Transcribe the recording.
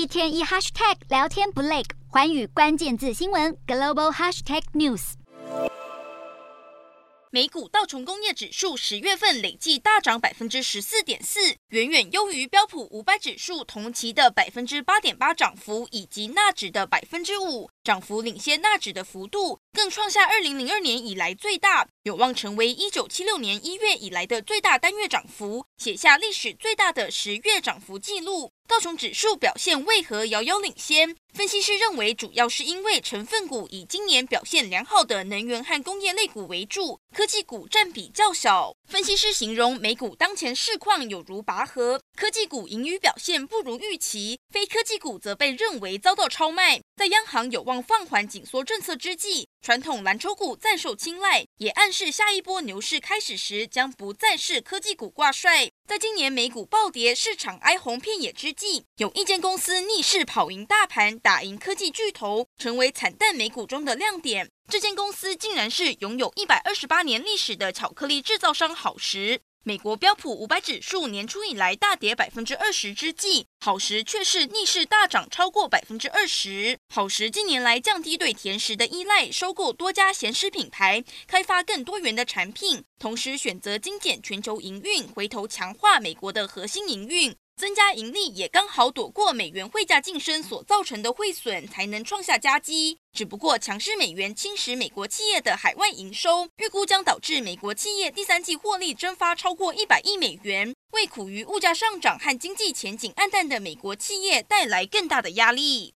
一天一 hashtag 聊天不累，环宇关键字新闻 global hashtag news。美股道琼工业指数十月份累计大涨百分之十四点四，远远优于标普五百指数同期的百分之八点八涨幅，以及纳指的百分之五涨幅领先纳指的幅度，更创下二零零二年以来最大，有望成为一九七六年一月以来的最大单月涨幅，写下历史最大的十月涨幅纪录。道琼指数表现为何遥遥领先？分析师认为，主要是因为成分股以今年表现良好的能源和工业类股为主，科技股占比较小。分析师形容美股当前市况有如拔河，科技股盈余表现不如预期，非科技股则被认为遭到超卖。在央行有望放缓紧缩政策之际，传统蓝筹股暂受青睐，也暗示下一波牛市开始时将不再是科技股挂帅。在今年美股暴跌、市场哀鸿遍野之际，有一间公司逆势跑赢大盘，打赢科技巨头，成为惨淡美股中的亮点。这间公司竟然是拥有一百二十八年历史的巧克力制造商好时。美国标普五百指数年初以来大跌百分之二十之际，好时却是逆势大涨超过百分之二十。好时近年来降低对甜食的依赖，收购多家咸食品牌，开发更多元的产品，同时选择精简全球营运，回头强化美国的核心营运。增加盈利也刚好躲过美元汇价晋升所造成的汇损，才能创下佳绩。只不过强势美元侵蚀美国企业的海外营收，预估将导致美国企业第三季获利蒸发超过一百亿美元，为苦于物价上涨和经济前景黯淡的美国企业带来更大的压力。